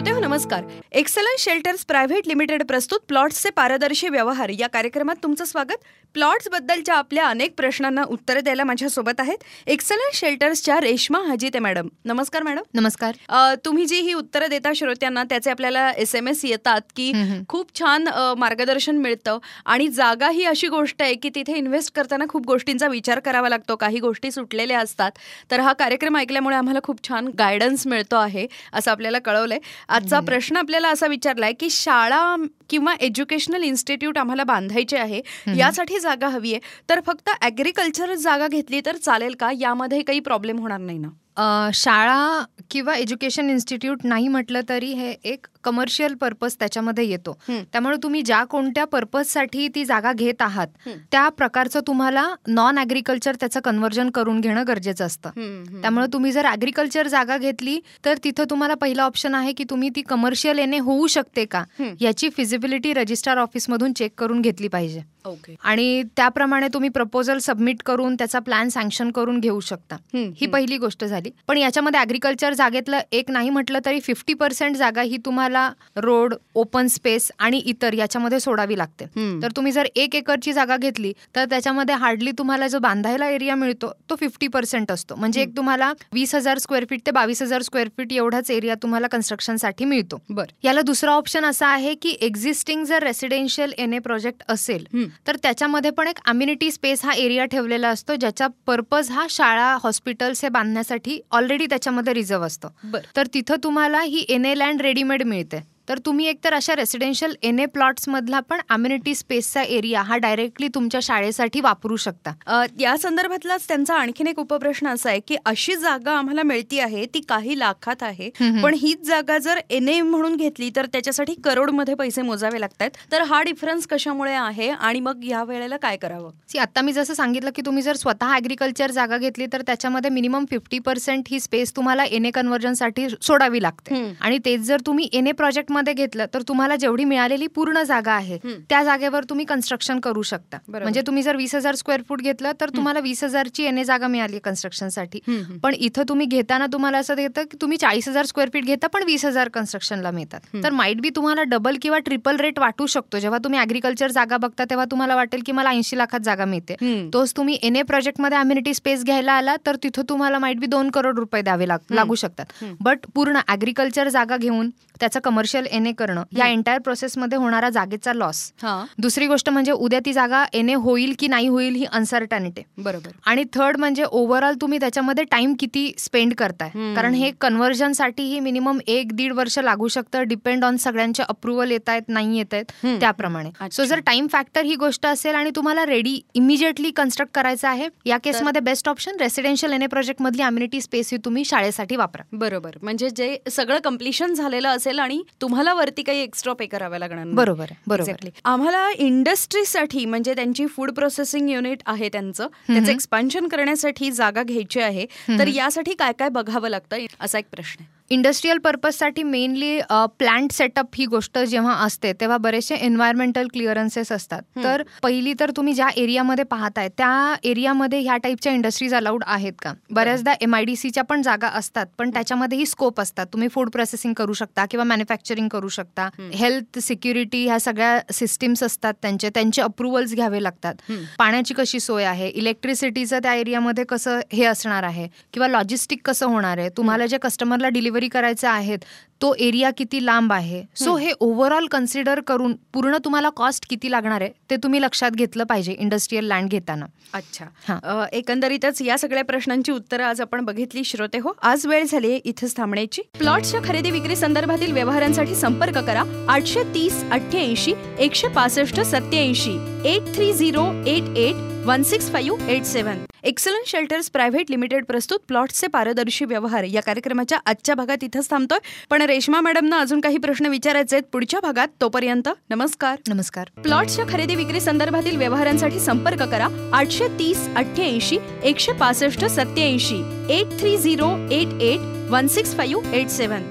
श्रोते हो नमस्कार. एक्सलन्स शेल्टर्स प्रायव्हेट लिमिटेड प्रस्तुत प्लॉट्सचे पारदर्शी व्यवहार. या कार्यक्रमात तुमचं स्वागत. प्लॉट्स बद्दलच्या आपल्या अनेक प्रश्नांना उत्तरं द्यायला माझ्यासोबत आहेत. एक्सलन्स शेल्टर्सच्या रेश्मा हजीते मॅडम. नमस्कार मॅडम. नमस्कार. तुम्ही जी ही उत्तरं देता श्रोत्यांना त्याचे आपल्याला एस एम एस येतात की. खूप छान मार्गदर्शन मिळतं आणि जागा ही अशी गोष्ट आहे की तिथे इन्व्हेस्ट करताना खूप गोष्टींचा विचार करावा लागतो. काही गोष्टी सुटलेल्या असतात. तर हा कार्यक्रम ऐकल्यामुळे आम्हाला खूप छान गायडन्स मिळतो आहे असं आपल्याला कळवलंय. आजचा प्रश्न आपल्याला असा विचारलाय की शाळा किंवा एज्युकेशनल इन्स्टिट्यूट आम्हाला बांधायचे आहे यासाठी जागा हवी आहे. तर फक्त ॲग्रिकल्चर जागा घेतली तर चालेल का? यामध्ये काही प्रॉब्लेम होणार नाही ना? शाळा किंवा एज्युकेशन इन्स्टिट्यूट नाही म्हटलं तरी हे एक कमर्शियल पर्पज त्याच्यामध्ये येतो. त्यामुळे तुम्ही ज्या कोणत्या पर्पजसाठी ती जागा घेत आहात. त्या प्रकारचं तुम्हाला नॉन ॲग्रिकल्चर त्याचं कन्व्हर्जन करून घेणं गरजेचं असतं त्यामुळे तुम्ही जर ॲग्रिकल्चर जागा घेतली तर तिथं तुम्हाला पहिला ऑप्शन आहे की तुम्ही ती कमर्शियल येणे होऊ शकते का. याची फिजिबिलिटी रजिस्ट्रार ऑफिसमधून चेक करून घेतली पाहिजे ओके आणि त्याप्रमाणे तुम्ही प्रपोजल सबमिट करून त्याचा प्लॅन सँक्शन करून घेऊ शकता. ही पहिली गोष्ट झाली. पण याच्यामध्ये ॲग्रिकल्चर जागेतलं एक नाही म्हटलं तरी फिफ्टी पर्सेंट जागा ही तुम्हाला रोड ओपन स्पेस आणि इतर याच्यामध्ये सोडावी लागते. तर तुम्ही जर एक एकरची जागा घेतली तर त्याच्यामध्ये हार्डली तुम्हाला जो बांधायला एरिया मिळतो तो फिफ्टी पर्सेंट असतो. म्हणजे एक तुम्हाला वीस हजार स्क्वेअर फीट ते बावीस हजार स्क्वेअर फीट एवढाच एरिया तुम्हाला कन्स्ट्रक्शनसाठी मिळतो. बर. याला दुसरा ऑप्शन असा आहे की एक्झिस्टिंग जर रेसिडेन्शियल एन ए प्रोजेक्ट असेल. तर त्याच्यामध्ये पण एक अम्युनिटी स्पेस हा एरिया ठेवलेला असतो ज्याचा पर्पज हा शाळा हॉस्पिटल्स हे बांधण्यासाठी ऑलरेडी त्याच्यामध्ये रिझर्व असतो. तर तिथं तुम्हाला ही एन लँड रेडीमेड मिळते. तर तुम्ही एकतर अशा रेसिडेन्शियल एन ए प्लॉट्समधला पण अम्युनिटी स्पेसचा एरिया हा डायरेक्टली तुमच्या शाळेसाठी वापरू शकता. या संदर्भातलाच त्यांचा आणखीन एक उपप्रश्न असा आहे की अशी जागा आम्हाला मिळती आहे ती काही लाखात आहे. पण हीच जागा जर एन ए म्हणून घेतली तर त्याच्यासाठी करोडमध्ये पैसे मोजावे लागतात. तर हा डिफरन्स कशामुळे आहे आणि मग या वेळेला काय करावं? सी आता मी जसं सांगितलं की तुम्ही जर स्वतः ॲग्रिकल्चर जागा घेतली तर त्याच्यामध्ये मिनिमम फिफ्टी पर्सेंट ही स्पेस तुम्हाला एन ए कन्व्हर्जनसाठी सोडावी लागते. आणि तेच जर तुम्ही एन ए प्रोजेक्टमध्ये घेतलं तर तुम्हाला जेवढी मिळालेली पूर्ण जागा आहे. त्या जागेवर तुम्ही कन्स्ट्रक्शन करू शकता. म्हणजे तुम्ही जर वीस हजार स्क्वेअर फूट घेतलं तर तुम्हाला वीस हजारची एन ए जागा मिळाली कन्स्ट्रक्शनसाठी पण इथं तुम्ही घेताना तुम्हाला असं देतं की तुम्ही चाळीस हजार स्क्वेअर फीट घेता पण वीस हजार कन्स्ट्रक्शनला मिळतात. तर माईट बी तुम्हाला डबल किंवा ट्रिपल रेट वाटू शकतो जेव्हा तुम्ही ॲग्रिकल्चर जागा बघता तेव्हा तुम्हाला वाटेल की मला ऐंशी लाखात जागा मिळते. तोच तुम्ही एन ए प्रोजेक्टमध्ये अम्युनिटी स्पेस घ्यायला आला तर तिथं तुम्हाला माईट बी दोन करोड रुपये द्यावे लाग- शकतात. बट पूर्ण ॲग्रिकल्चर जागा घेऊन त्याचं कमर्शियल एन ए करणं. या एंटायर प्रोसेसमध्ये होणारा जागेचा लॉस हा. दुसरी गोष्ट म्हणजे उद्या ती जागा एन ए होईल की नाही होईल ही अनसर्टॅनिटी बरोबर. आणि थर्ड म्हणजे ओव्हरऑल तुम्ही त्याच्यामध्ये टाइम किती स्पेंड करताय. कारण हे कन्व्हर्जनसाठी ही मिनिमम एक दीड वर्ष लागू शकतं. डिपेंड ऑन सगळ्यांचे अप्रुव्हल येत आहेत नाही येत आहेत. त्याप्रमाणे. सो जर टाइम फॅक्टर ही गोष्ट असेल आणि तुम्हाला रेडी इमिजिएटली कन्स्ट्रक्ट करायचं आहे या केसमध्ये best option residential N A project मधली अम्युनिटी स्पेस ही तुम्ही शाळेसाठी वापरा. बरोबर. म्हणजे जे सगळं कम्प्लिशन झालेलं असेल आणि तुम्हाला वरती काही एक्स्ट्रा पे कराव्या लागणार. बरोबर बरोबर. आम्हाला इंडस्ट्रीसाठी म्हणजे त्यांची फूड प्रोसेसिंग युनिट आहे त्यांचं त्याचं एक्सपान्शन करण्यासाठी जागा घ्यायची आहे तर यासाठी काय काय बघावं लागतं असा एक प्रश्न आहे. इंडस्ट्रीयल पर्पजसाठी मेनली प्लांट सेटअप ही गोष्ट जेव्हा असते तेव्हा बरेचसे एन्व्हायरमेंटल क्लिअरन्सेस असतात. तर पहिली तर तुम्ही ज्या एरियामध्ये पाहताय त्या एरियामध्ये ह्या टाईपच्या इंडस्ट्रीज अलाउड आहेत का? बऱ्याचदा एम आय डी सीच्या पण जागा असतात पण त्याच्यामध्येही स्कोप असतात. तुम्ही फूड प्रोसेसिंग करू शकता किंवा मॅन्युफॅक्चरिंग करू शकता. हेल्थ सिक्युरिटी ह्या सगळ्या सिस्टीम्स असतात त्यांचे त्यांचे अप्रुव्हल्स घ्यावे लागतात. पाण्याची कशी सोय आहे? इलेक्ट्रिसिटीचं त्या एरियामध्ये कसं हे असणार आहे? किंवा लॉजिस्टिक कसं होणार आहे? तुम्हाला जे कस्टमरला डिलिव्हरी करायचं आहेत तो एरिया किती लांब आहे? सो हे ओव्हरऑल कन्सिडर करून पूर्ण तुम्हाला कॉस्ट किती लागणार आहे ते तुम्ही लक्षात घेतलं पाहिजे इंडस्ट्रीयल लँड घेताना. अच्छा. हा. एकंदरीतच या सगळ्या प्रश्नांची उत्तरं आज आपण बघितली श्रोते हो. आज वेळ झाली इथेच थांबण्याची. प्लॉटच्या खरेदी विक्री संदर्भातील व्यवहारांसाठी संपर्क करा. आठशे तीस अठ्ठ्याऐंशी एकशे पासष्ट सत्याऐंशी eight three zero eight eight one six five eight seven excellence shelters private limited प्रस्तुत प्लॉट्सचे पारदर्शी व्यवहार. या कार्यक्रमाच्या आजच्या भागात इथंच थांबतोय. पण रेश्मा मॅडमना अजून काही प्रश्न विचारायचे आहेत. पुढच्या भागात तोपर्यंत नमस्कार. नमस्कार. प्लॉट्सच्या खरेदी विक्री संदर्भातील व्यवहारांसाठी संपर्क करा. आठशे तीस अठ्ठ्याऐंशी एकशे पासष्ट सत्याऐंशी eight three zero eight eight one six five eight seven